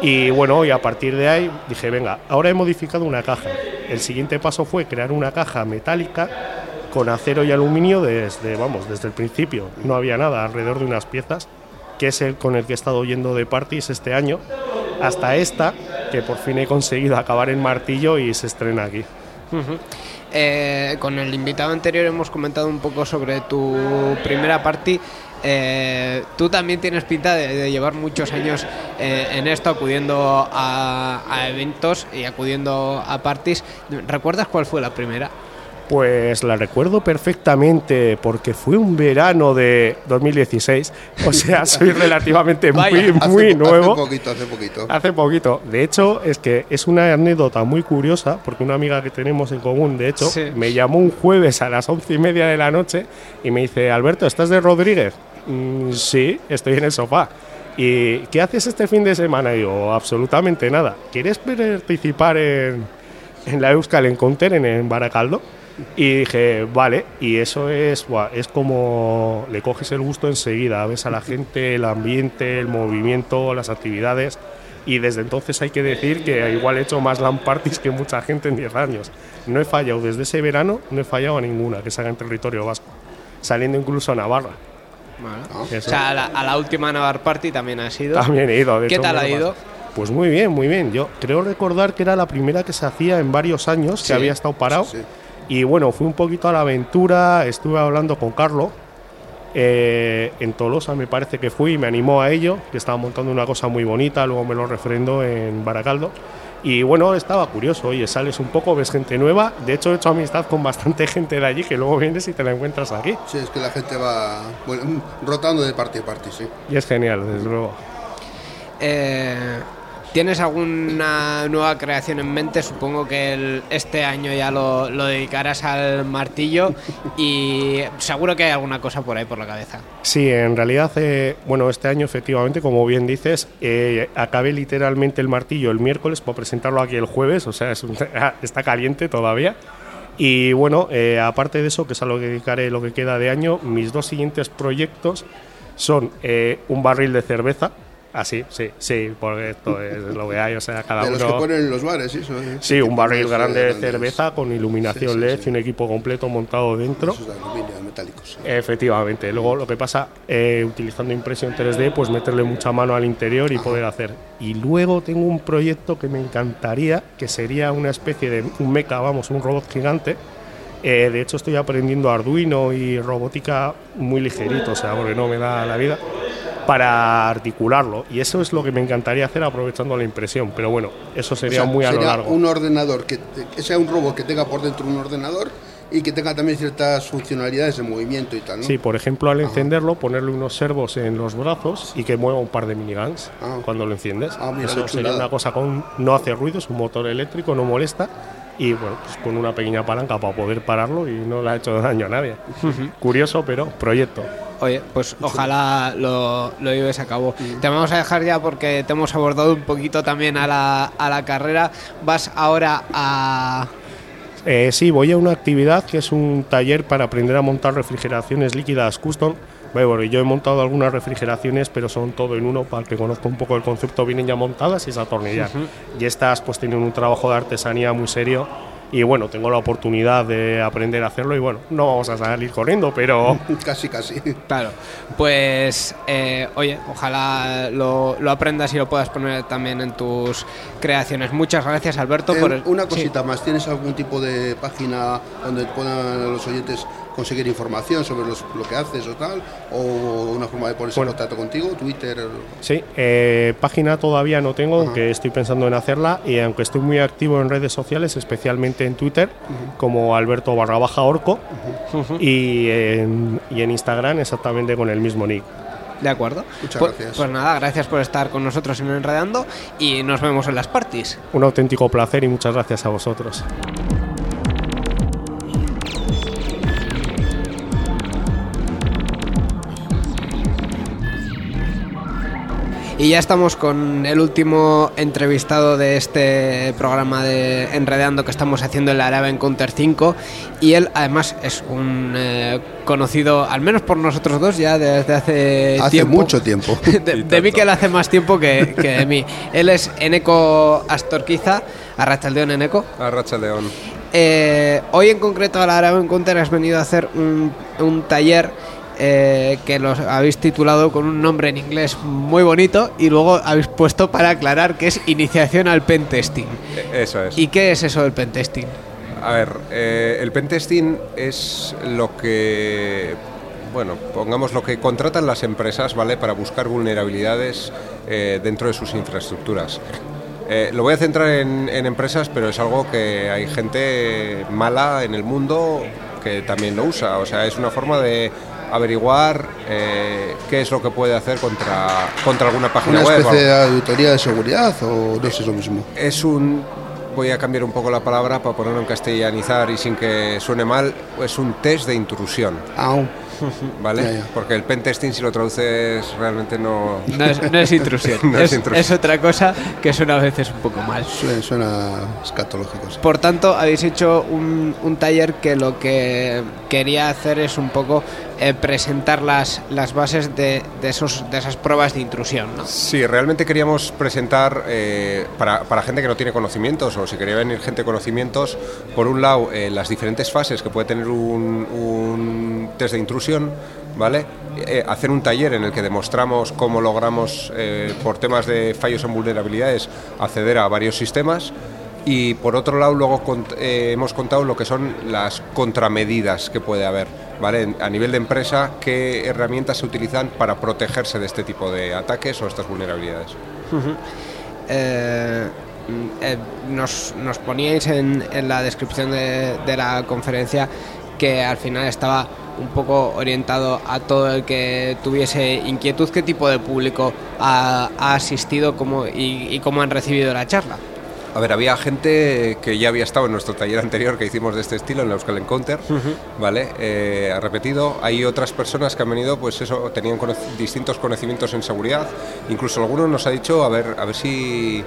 Y bueno, y a partir de ahí dije, venga, ahora he modificado una caja. El siguiente paso fue crear una caja metálica con acero y aluminio desde, vamos, desde el principio. No había nada alrededor de unas piezas, que es el con el que he estado yendo de parties este año, hasta esta, que por fin he conseguido acabar en martillo y se estrena aquí. Eh, con el invitado anterior hemos comentado un poco sobre tu primera party. Eh, tú también tienes pinta de, de llevar muchos años eh, en esto, acudiendo a, a eventos y acudiendo a parties. ¿Recuerdas cuál fue la primera? Pues la recuerdo perfectamente porque fue un verano de 2016, o sea, soy relativamente muy, Vaya, muy hace, nuevo. Hace poquito, hace poquito. Hace poquito. De hecho, es que es una anécdota muy curiosa, porque una amiga que tenemos en común, de hecho, Sí. me llamó un jueves a las once y media de la noche y me dice, Alberto, ¿estás de Rodríguez? "Mm, sí, estoy en el sofá. ¿Y qué haces este fin de semana? Y digo, absolutamente nada. ¿Quieres participar en, en la Euskal Encounter en, en Baracaldo? Y dije, vale, y eso es, buah, es como le coges el gusto enseguida, ves a la gente, el ambiente, el movimiento, las actividades, y desde entonces hay que decir que igual he hecho más LAN parties que mucha gente en 10 años. No he fallado, desde ese verano no he fallado a ninguna que se haga en territorio vasco, saliendo incluso a Navarra. O Eso. sea, a la, a la última Navar Party también has ido. También he ido. de ¿Qué hecho, tal ha ido? Pues muy bien, muy bien. Yo creo recordar que era la primera que se hacía en varios años, Sí, que había estado parado. sí, sí. Y bueno, fui un poquito a la aventura, estuve hablando con Carlos. eh, en Tolosa me parece que fui y me animó a ello, que estaba montando una cosa muy bonita, luego me lo refrendó en Baracaldo. Y bueno, estaba curioso, oye, sales un poco, ves gente nueva. De hecho, he hecho amistad con bastante gente de allí que luego vienes y te la encuentras aquí. Sí, es que la gente va bueno, mm, rotando de parte a parte, sí. Y es genial, desde luego. Eh, ¿Tienes alguna nueva creación en mente? Supongo que el- este año ya lo, lo dedicarás al martillo y seguro que hay alguna cosa por ahí por la cabeza. Sí, en realidad, eh, bueno, este año efectivamente, como bien dices, eh, acabé literalmente el martillo el miércoles para presentarlo aquí el jueves, o sea, es un- está caliente todavía. Y bueno, eh, aparte de eso, que es a lo que dedicaré lo que queda de año, mis dos siguientes proyectos son eh, un barril de cerveza, así, sí, sí, porque esto es lo que hay, o sea, cada de los que ponen en los bares, sí. Eso, ¿eh? Sí, un barril grande de cerveza con iluminación Sí, sí, LED sí. y un equipo completo montado dentro. Esos de aluminio, metálicos. Efectivamente. Luego lo que pasa, eh, utilizando impresión 3D, pues meterle mucha mano al interior y poder hacer. Y luego tengo un proyecto que me encantaría, que sería una especie de un mecha, vamos, un robot gigante. Eh, de hecho, estoy aprendiendo Arduino y robótica muy ligerito, o sea, porque no me da la vida, para articularlo. Y eso es lo que me encantaría hacer aprovechando la impresión. Pero bueno, eso O sería sea, muy a lo sería largo. un ordenador, que, que sea un robot que tenga por dentro un ordenador y que tenga también ciertas funcionalidades de movimiento y tal, ¿no? Sí, por ejemplo, al encenderlo, ponerle unos servos en los brazos y que mueva un par de miniguns Ah. cuando lo enciendes. Ah, mira, Eso sería una cosa con no hace ruido, es un motor eléctrico, no molesta y bueno, pues con una pequeña palanca para poder pararlo y no le ha hecho daño a nadie. Curioso, pero proyecto. Oye, pues ojalá lo, lo lleves a cabo. Te vamos a dejar ya porque te hemos abordado un poquito también a la, a la carrera. Vas ahora a... Eh, sí, voy a una actividad que es un taller para aprender a montar refrigeraciones líquidas custom. Bueno, yo he montado algunas refrigeraciones, pero son todo en uno, para el que conozco un poco el concepto, vienen ya montadas y es atornillar. Y estas pues tienen un trabajo de artesanía muy serio y bueno, tengo la oportunidad de aprender a hacerlo y bueno, no vamos a salir corriendo, pero Casi, casi. Claro, pues eh, oye, ojalá lo, lo aprendas y lo puedas poner también en tus creaciones. Muchas gracias Alberto Eh, por el... una Sí. cosita más, ¿tienes algún tipo de página donde puedan los oyentes conseguir información sobre los- lo que haces o tal? ¿O una forma de ponerse Bueno. en contacto contigo? ¿Twitter? Sí, eh, página todavía no tengo, aunque estoy pensando en hacerla y aunque estoy muy activo en redes sociales, especialmente en Twitter, como Alberto barra baja Orco, y, en, y en Instagram exactamente con el mismo nick. De acuerdo. Muchas pues, gracias. Pues nada, gracias por estar con nosotros en Enredando y nos vemos en las parties. Un auténtico placer y muchas gracias a vosotros. Y ya estamos con el último entrevistado de este programa de Enredando que estamos haciendo en la Araba Encounter 5. Y él, además, es un eh, conocido, al menos por nosotros dos, ya desde hace, Hace tiempo. mucho tiempo. de, de mí que él hace más tiempo que, que de mí. Él es Eneco Astorquiza, Arrachaldeón Eneco. A Racha León. Eh, hoy en concreto a la Araba Encounter has venido a hacer un, un taller eh, que los habéis titulado con un nombre en inglés muy bonito y luego habéis puesto para aclarar que es iniciación al pentesting. E- Eso es. ¿Y qué es eso del pentesting? A ver, eh, el pentesting es lo que, bueno, pongamos lo que contratan las empresas, ¿vale? Para buscar vulnerabilidades eh, dentro de sus infraestructuras. Eh, lo voy a centrar en, en empresas, pero es algo que hay gente mala en el mundo que también lo usa. O sea, es una forma de averiguar eh, qué es lo que puede hacer contra, contra alguna página Una web. o especie de auditoría de seguridad o no es lo mismo. Es un. Voy a cambiar un poco la palabra para ponerlo en castellanizar y sin que suene mal. Es un test de intrusión, Au. ¿vale? Ya, ya. Porque el pentesting, si lo traduces, realmente no. No es, no es intrusión, No es es, intrusión. es otra cosa que suena a veces un poco mal. Suena, suena escatológico. sí. Por tanto, habéis hecho un, un taller que lo que quería hacer es un poco eh, presentar las, las bases de, de esos, de esas pruebas de intrusión. ¿no? Sí, realmente queríamos presentar eh, para, para gente que no tiene conocimientos o si quería venir gente con conocimientos, por un lado, eh, las diferentes fases que puede tener un, un test de intrusión, ¿vale? Eh, hacer un taller en el que demostramos cómo logramos, por temas de fallos en vulnerabilidades, acceder a varios sistemas. Y por otro lado, luego eh, hemos contado lo que son las contramedidas que puede haber, ¿vale? A nivel de empresa, qué herramientas se utilizan para protegerse de este tipo de ataques o estas vulnerabilidades. Eh, eh, nos, poníais en, la descripción de, la conferencia que al final estaba un poco orientado a todo el que tuviese inquietud. ¿Qué tipo de público ha, asistido cómo, y cómo han recibido la charla? A ver, había gente que ya había estado en nuestro taller anterior que hicimos de este estilo, en la Euskal Encounter, ¿vale? Eh, ha repetido. Hay otras personas que han venido, pues eso, tenían cono- distintos conocimientos en seguridad. Incluso algunos nos ha dicho, a ver, a ver si,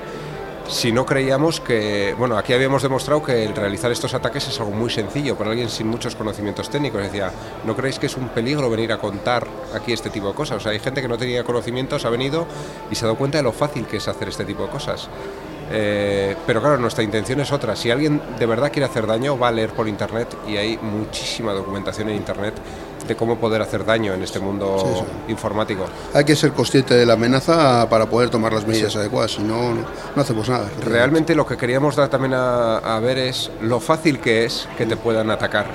si no creíamos que... Bueno, aquí habíamos demostrado que el realizar estos ataques es algo muy sencillo para alguien sin muchos conocimientos técnicos. Decía, ¿no creéis que es un peligro venir a contar aquí este tipo de cosas? O sea, hay gente que no tenía conocimientos, ha venido y se ha dado cuenta de lo fácil que es hacer este tipo de cosas. Eh, pero claro, nuestra intención es otra. Si alguien de verdad quiere hacer daño, va a leer por internet y hay muchísima documentación en internet de cómo poder hacer daño en este mundo Sí, sí. informático. Hay que ser consciente de la amenaza para poder tomar las medidas adecuadas, si no, no, no hacemos nada. Realmente lo que queríamos dar también a, a ver es lo fácil que es que te puedan atacar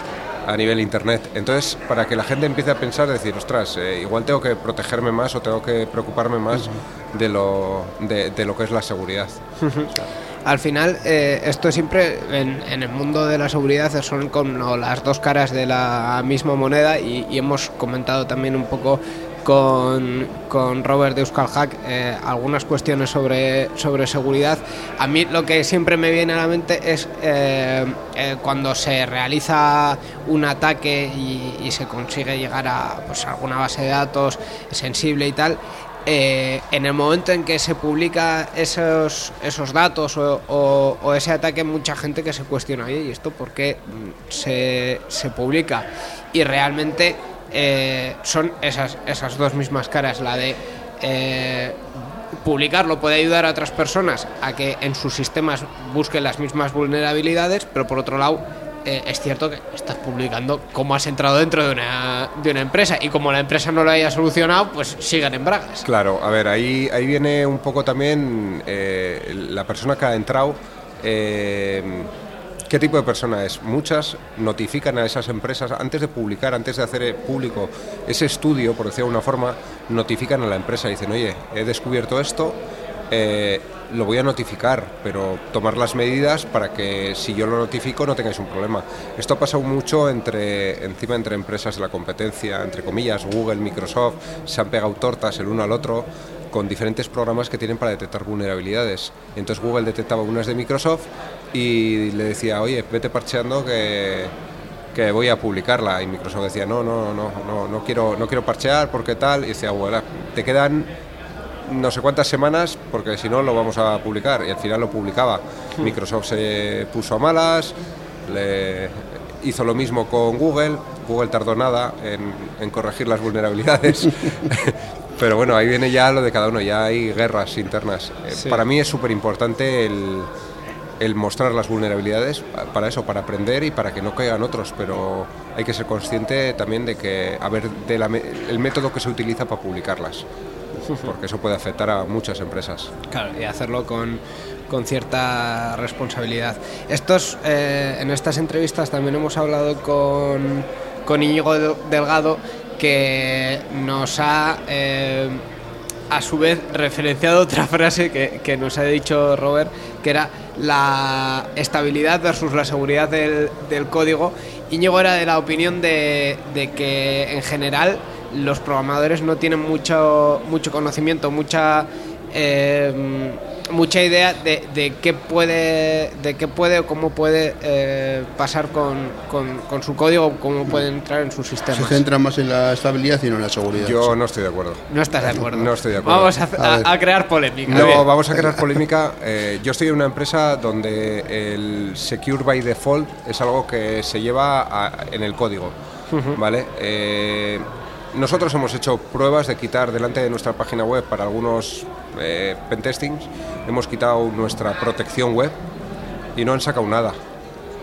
a nivel internet. Entonces, para que la gente empiece a pensar, decir, ostras, eh, igual tengo que protegerme más o tengo que preocuparme más de, lo, de, de lo que es la seguridad. Al final, eh, esto siempre en, en el mundo de la seguridad son como las dos caras de la misma moneda y, y hemos comentado también un poco con, con Robert de Euskal eh, algunas cuestiones sobre, sobre seguridad. A mí lo que siempre me viene a la mente es eh, eh, cuando se realiza un ataque y, se consigue llegar a pues, alguna base de datos sensible y tal. En el momento en que se publica esos, esos datos o, o- ese ataque, mucha gente que se cuestiona, ¿y esto por qué mm, se, se publica? Y realmente eh, son esas, esas dos mismas caras, la de eh, publicarlo puede ayudar a otras personas a que en sus sistemas busquen las mismas vulnerabilidades, pero por otro lado eh, es cierto que estás publicando cómo has entrado dentro de una, de una empresa y como la empresa no lo haya solucionado, pues sigan en bragas. Claro, a ver, ahí, ahí viene un poco también la persona que ha entrado. eh, ¿Qué tipo de persona es? Muchas notifican a esas empresas, antes de publicar, antes de hacer eh, público ese estudio, por decirlo de una forma, notifican a la empresa y dicen, oye, he descubierto esto, eh, lo voy a notificar, pero tomar las medidas para que si yo lo notifico no tengáis un problema. Esto ha pasado mucho entre, encima entre empresas de la competencia, entre comillas, Google, Microsoft, se han pegado tortas el uno al otro con diferentes programas que tienen para detectar vulnerabilidades. Entonces Google detectaba unas de Microsoft y le decía, oye, vete parcheando que, que voy a publicarla. Y Microsoft decía, no, no, no, no, no quiero, no quiero parchear porque tal. Y decía, bueno, te quedan no sé cuántas semanas porque si no lo vamos a publicar y al final lo publicaba. Microsoft se puso a malas, le hizo lo mismo con Google, Google tardó nada en, en corregir las vulnerabilidades. Pero bueno, ahí viene ya lo de cada uno, ya hay guerras internas. Eh, Sí. Para mí es súper importante el, el mostrar las vulnerabilidades para eso, para aprender y para que no caigan otros, pero hay que ser consciente también de que, a ver, de la el método que se utiliza para publicarlas, porque eso puede afectar a muchas empresas. Claro, y hacerlo con, con cierta responsabilidad. Estos, eh, en estas entrevistas también hemos hablado con, con Íñigo Del- Delgado, que nos ha, eh, a su vez, referenciado otra frase que, que nos ha dicho Robert, que era la estabilidad versus la seguridad del, del código. Íñigo era de la opinión de, de que, en general, los programadores no tienen mucho, mucho conocimiento, mucha eh, mucha idea de, de qué puede de qué puede o cómo puede eh, pasar con, con- con su código, cómo puede entrar en sus Se sistemas. centra más en la estabilidad y no en la seguridad. Yo no estoy de acuerdo. No estás de acuerdo. No estoy de acuerdo. Vamos a, A a- ver. a crear polémica. No, Bien. vamos a crear polémica. Eh, yo estoy en una empresa donde el Secure by Default es algo que se lleva a- en el código. ¿Vale? Eh, nosotros hemos hecho pruebas de quitar delante de nuestra página web para algunos eh, pentestings, hemos quitado nuestra protección web y no han sacado nada.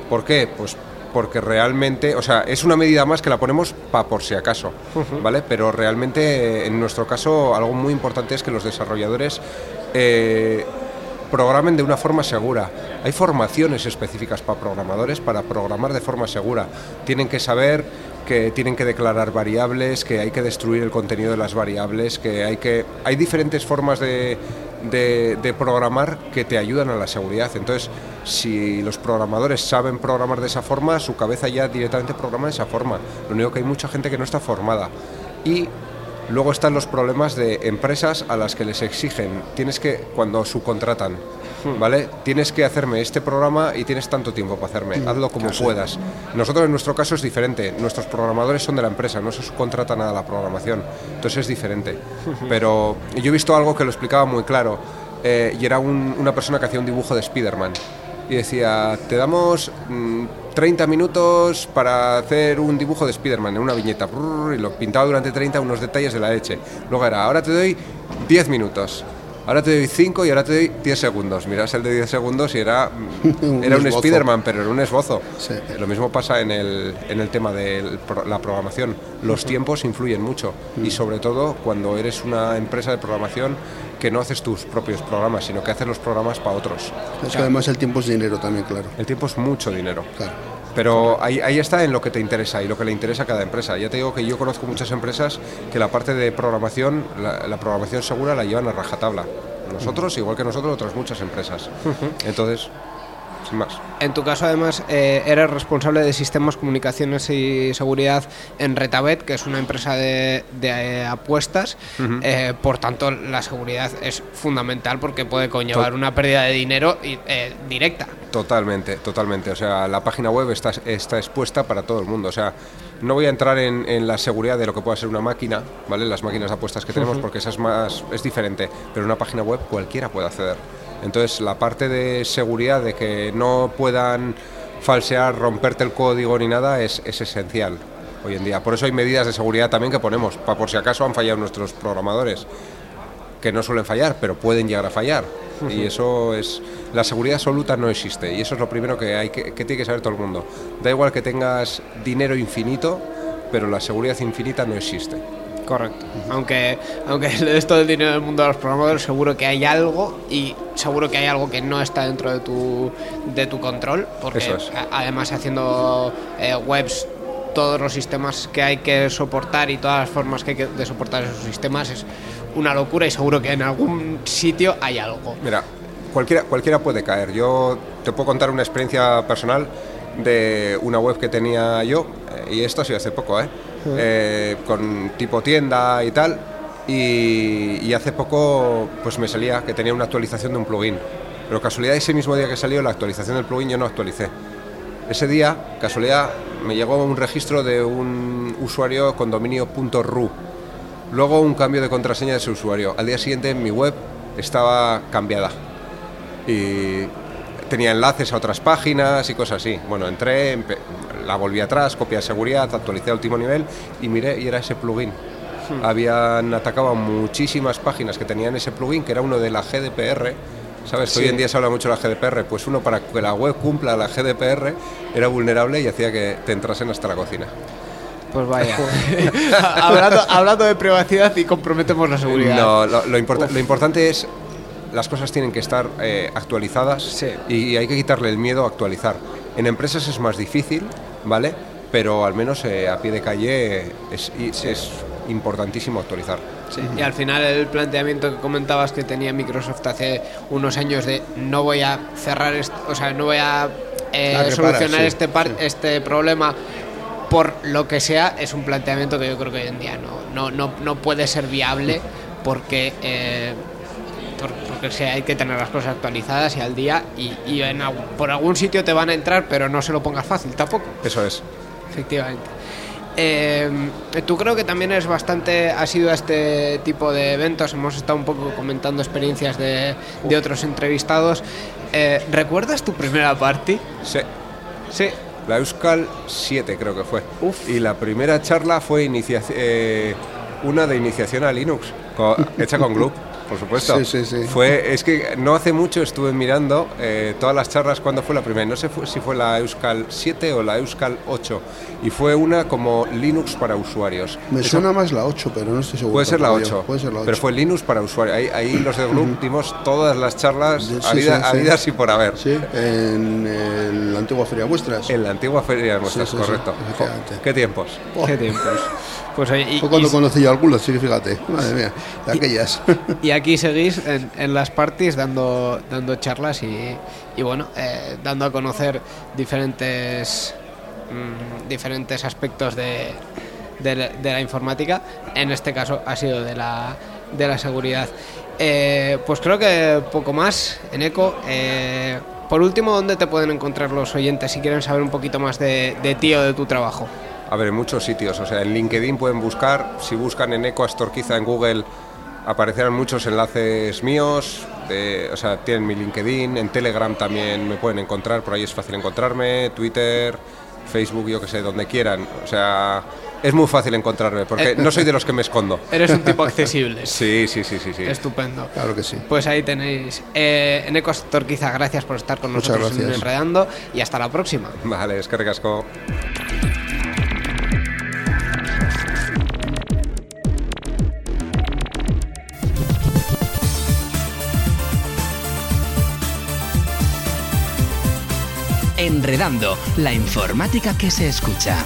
¿Por qué? Pues porque realmente, o sea, es una medida más que la ponemos pa por si acaso, ¿vale? Pero realmente, eh, en nuestro caso, algo muy importante es que los desarrolladores eh, programen de una forma segura. Hay formaciones específicas para programadores para programar de forma segura. Tienen que saber que tienen que declarar variables, que hay que destruir el contenido de las variables, que hay que hay diferentes formas de, de- programar que te ayudan a la seguridad. Entonces, si los programadores saben programar de esa forma, su cabeza ya directamente programa de esa forma. Lo único que hay mucha gente que no está formada. Y Luego están los problemas de empresas a las que les exigen, tienes que, cuando subcontratan, ¿vale? Tienes que hacerme este programa y tienes tanto tiempo para hacerme, hazlo como puedas. Nosotros en nuestro caso es diferente, nuestros programadores son de la empresa, no se subcontrata nada la programación, entonces es diferente. Pero yo he visto algo que lo explicaba muy claro, eh, y era un- una persona que hacía un dibujo de Spider-Man. Y decía, te damos mm, 30 minutos para hacer un dibujo de Spider-Man en una viñeta. brrr, y lo pintaba durante 30 unos detalles de la leche. Luego era, ahora te doy 10 minutos. Ahora te doy 5 y ahora te doy 10 segundos. Miras el de 10 segundos y era, mm, Un era un. Spider-Man, pero era un esbozo. Sí. Lo mismo pasa en el, en el tema de la programación. Los tiempos influyen mucho y sobre todo cuando eres una empresa de programación que no haces tus propios programas, sino que haces los programas para otros. Es que además el tiempo es dinero también, claro. El tiempo es mucho dinero. Claro. Pero ahí, ahí está en lo que te interesa y lo que le interesa a cada empresa. Ya te digo que yo conozco muchas empresas que la parte de programación, la, la programación segura la llevan a rajatabla. Nosotros, igual que nosotros, otras muchas empresas. Entonces, sin más. En tu caso, además, eh, eres responsable de sistemas, comunicaciones y seguridad en Retabet, que es una empresa de, de, eh, apuestas. Eh, por tanto, la seguridad es fundamental porque puede conllevar una pérdida de dinero y, eh, directa. Totalmente, totalmente. O sea, la página web está, está expuesta para todo el mundo. O sea, no voy a entrar en, en la seguridad de lo que pueda ser una máquina, ¿vale? Las máquinas de apuestas que tenemos, porque esa es más, es diferente. Pero una página web cualquiera puede acceder. Entonces, la parte de seguridad, de que no puedan falsear, romperte el código ni nada, es, es esencial hoy en día. Por eso hay medidas de seguridad también que ponemos, para por si acaso han fallado nuestros programadores que no suelen fallar, pero pueden llegar a fallar. Y eso es. La seguridad absoluta no existe. Y eso es lo primero que, hay que, que tiene que saber todo el mundo. Da igual que tengas dinero infinito, pero la seguridad infinita no existe. Correcto. Aunque, aunque le des todo el dinero del mundo a los programadores, seguro que hay algo y seguro que hay algo que no está dentro de tu, de tu control, porque Eso es. además haciendo eh, webs, todos los sistemas que hay que soportar y todas las formas que hay que, de soportar esos sistemas es una locura y seguro que en algún sitio hay algo. Mira, cualquiera, cualquiera puede caer. Yo te puedo contar una experiencia personal de una web que tenía yo, eh, y esto ha sido hace poco, ¿eh? Eh, con tipo tienda y tal. Y, y hace poco pues me salía que tenía una actualización de un plugin. Pero casualidad, ese mismo día que salió la actualización del plugin yo no actualicé. Ese día, casualidad, me llegó un registro de un usuario con dominio .ru Luego un cambio de contraseña de ese usuario. Al día siguiente mi web estaba cambiada. Y tenía enlaces a otras páginas y cosas así. Bueno, entré, la volví atrás, copia de seguridad, actualicé a último nivel y miré y era ese plugin. Habían atacado a muchísimas páginas que tenían ese plugin, que era uno de la GDPR. ¿Sabes? Hoy en día se habla mucho de la GDPR. Pues uno para que la web cumpla la GDPR era vulnerable y hacía que te entrasen hasta la cocina. Pues vaya. hablando, hablando de privacidad y comprometemos la seguridad. No, lo, lo import- lo importante es las cosas tienen que estar eh, actualizadas Sí. y hay que quitarle el miedo a actualizar. En empresas es más difícil, ¿vale? Pero al menos eh, a pie de calle es, y- es importantísimo actualizar. Sí, Y al final el planteamiento que comentabas que tenía Microsoft hace unos años de no voy a cerrar, o sea, no voy a eh, solucionar sí, este, par- sí. este problema por lo que sea, es un planteamiento que yo creo que hoy en día no, no, no, no puede ser viable porque... eh, por- porque sí, hay que tener las cosas actualizadas y al día y, y en por algún sitio te van a entrar pero no se lo pongas fácil tampoco Eso es. Efectivamente. Eh, tú creo que también es bastante, has sido a este tipo de eventos, hemos estado un poco comentando experiencias de, de otros entrevistados. Eh, ¿Recuerdas tu primera party? Sí. Sí. La Euskal 7 creo que fue. Uf. Y la primera charla fue eh, una de iniciación a Linux, co- hecha con Glue, por supuesto. Sí, sí, sí. Fue, es que no hace mucho estuve mirando eh, todas las charlas cuando fue la primera. No sé si fue la Euskal 7 o la Euskal 8. Y fue una como Linux para usuarios. Me Esa- suena más la 8, pero no estoy seguro. Puede ser la tampoco yo. 8, Puede ser la 8. pero fue Linux para usuarios. Ahí, ahí los de Glue dimos todas las charlas Sí, sí, habidas sí, sí. habidas y por haber. Sí, en la antigua Feria Vuestras. En la antigua feria de muestras, Sí, sí, sí, correcto. ¿Qué tiempos? ¿Qué tiempos? Pues oye, y, Fue cuando y- conocí yo algunas, sí que fíjate. Madre mía, de aquellas. y aquí seguís en, en las parties dando, dando charlas y, y bueno, eh, dando a conocer diferentes, mm, diferentes aspectos de, de de la informática. En este caso ha sido de la, de la seguridad. Eh, pues creo que poco más en ECO. Eh, por último, ¿dónde te pueden encontrar los oyentes si quieren saber un poquito más de, de ti o de tu trabajo? A ver, en muchos sitios. O sea, en LinkedIn pueden buscar. Si buscan en Eco Astorquiza en Google, aparecerán muchos enlaces míos. de- o sea, tienen mi LinkedIn. En Telegram también me pueden encontrar. Por ahí es fácil encontrarme. Twitter, Facebook, yo que sé, donde quieran. O sea, es muy fácil encontrarme porque no soy de los que me escondo. Eres un tipo accesible. Sí, sí, sí, sí. sí. Estupendo. Claro que sí. Pues ahí tenéis. Eh, en Ecos Torquiza, gracias por estar con Muchas nosotros en gracias. Enredando y hasta la próxima. Vale, es que recasco. Enredando, la informática que se escucha.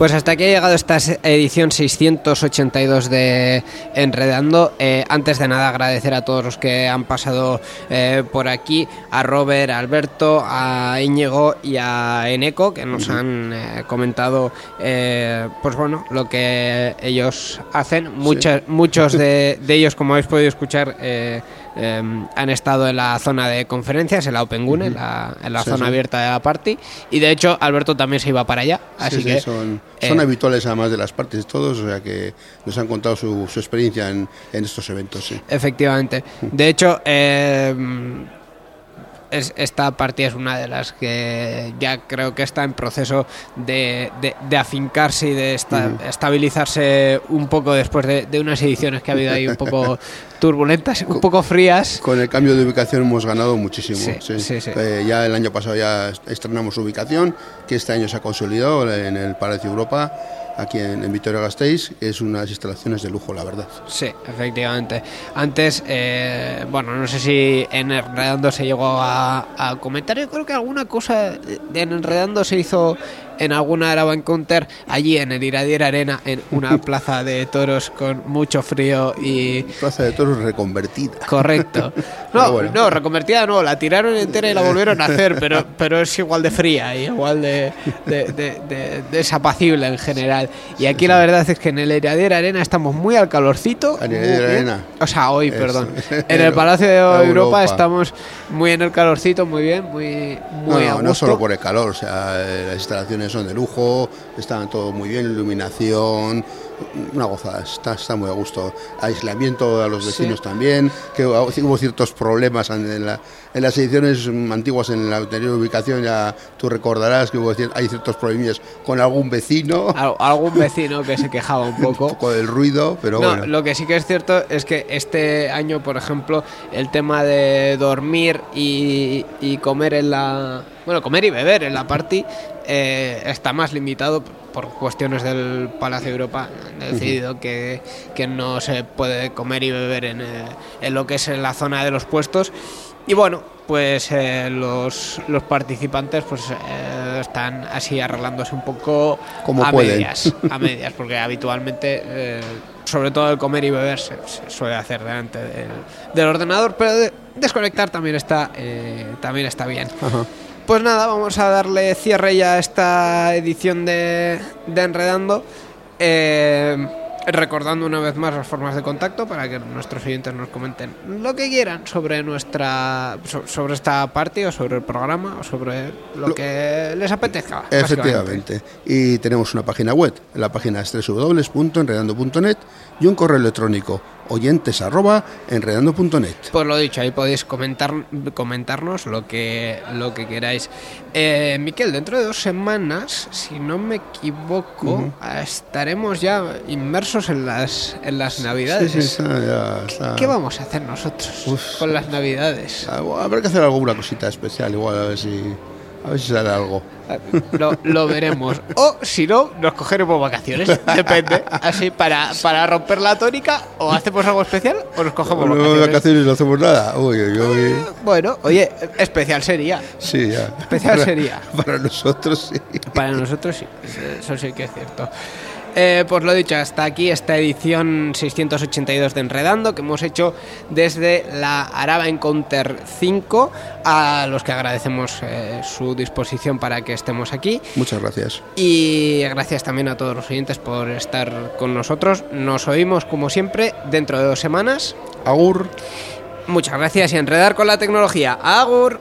Pues hasta aquí ha llegado esta edición 682 de Enredando. Eh, antes de nada agradecer a todos los que han pasado eh, por aquí, a Robert, a Alberto, a Íñigo y a Eneco, que nos han eh, comentado pues bueno, lo que ellos hacen. Muchos, muchos de, de ellos, como habéis podido escuchar, eh, eh, han estado en la zona de conferencias, en la Open Gune, en la, en la Sí, zona sí. abierta de la party. Y de hecho, Alberto también se iba para allá. Así Sí, sí, que son, eh, son habituales además de las partes todos, o sea que nos han contado su, su experiencia en, en estos eventos. Sí. Efectivamente. De hecho, eh, es- esta partida es una de las que ya creo que está en proceso de, de- de afincarse y de esta- estabilizarse un poco después de, de unas ediciones que ha habido ahí un poco turbulentas, un poco frías. Con el cambio de ubicación hemos ganado muchísimo. Sí, sí. sí, sí. Eh, ya el año pasado ya estrenamos ubicación, que este año se ha consolidado en el Palacio Europa, aquí en, en Vitoria-Gasteiz, que es unas instalaciones de lujo, la verdad. Sí, efectivamente. Antes, eh, bueno, no sé si en Enredando se llegó a, a comentar. Yo creo que alguna cosa de en Enredando se hizo en alguna Araba Encounter allí en el Iradier Arena, en una plaza de toros con mucho frío y... Plaza de toros reconvertida. Correcto. No, bueno. no, reconvertida no, la tiraron entera y la volvieron a hacer, pero, pero es igual de fría y igual de, de, de- de- desapacible en general. Y aquí la verdad es que en el Iradier Arena estamos muy al calorcito. ¿En el. Arena? O sea, hoy, perdón. En el Palacio de Europa. Europa, estamos muy en el calorcito, muy bien, muy, muy a no, no gusto. solo por el calor, o sea, eh, las instalaciones son de lujo, están todo muy bien, iluminación, una gozada, está, está muy a gusto. Aislamiento a los Sí. vecinos también, que hubo ciertos problemas en, la- en las ediciones antiguas, en la anterior ubicación, ya tú recordarás que hubo hay ciertos problemas con algún vecino, Al- algún vecino que se quejaba un un poco. poco del ruido, pero no, bueno. lo que sí que es cierto es que este año, por ejemplo, el tema de dormir y, y comer en la. Bueno, comer y beber en la party eh, está más limitado por cuestiones del Palacio de Europa. Han decidido que, que no se puede comer y beber en, eh, en lo que es en la zona de los puestos. Y bueno, pues eh, los, los participantes pues eh, están así arreglándose un poco Como a pueden. medias, a medias, porque habitualmente, eh, sobre todo el comer y beber, se, se suele hacer delante del, del ordenador, pero de- desconectar también está, eh, también está bien. Ajá. Pues nada, vamos a darle cierre ya a esta edición de, de Enredando. Eh, recordando una vez más las formas de contacto para que nuestros oyentes nos comenten lo que quieran sobre nuestra so- sobre esta parte o sobre el programa o sobre lo, Lo- que les apetezca. Efectivamente. Y tenemos una página web. La página es www.enredando.net y un correo electrónico oyentes arroba enredando.net. Pues lo dicho, ahí podéis comentar, comentarnos lo que, lo que queráis. Eh, Miquel, dentro de dos semanas, si no me equivoco, estaremos ya inmersos en las, en las navidades. Sí, sí, ya está. ¿Qué vamos a hacer nosotros Uf. con las navidades? Habrá que hacer alguna cosita especial, igual a ver si, a ver si sale algo. Lo, lo veremos. O si no, nos cogeremos vacaciones. Depende. Así para, para romper la tónica, o hacemos algo especial o nos cogemos de vacaciones. vacaciones no hacemos nada. Uy, uy, uy. Bueno, oye, especial sería. Sí, ya. Especial Para- sería. Para nosotros sí. Para nosotros sí, eso sí que es cierto. Eh, pues lo dicho, hasta aquí esta edición 682 de Enredando que hemos hecho desde la Araba Encounter 5, a los que agradecemos eh, su disposición para que estemos aquí. Muchas gracias. Y gracias también a todos los oyentes por estar con nosotros. Nos oímos como siempre dentro de dos semanas. Agur. Muchas gracias y enredar con la tecnología. Agur.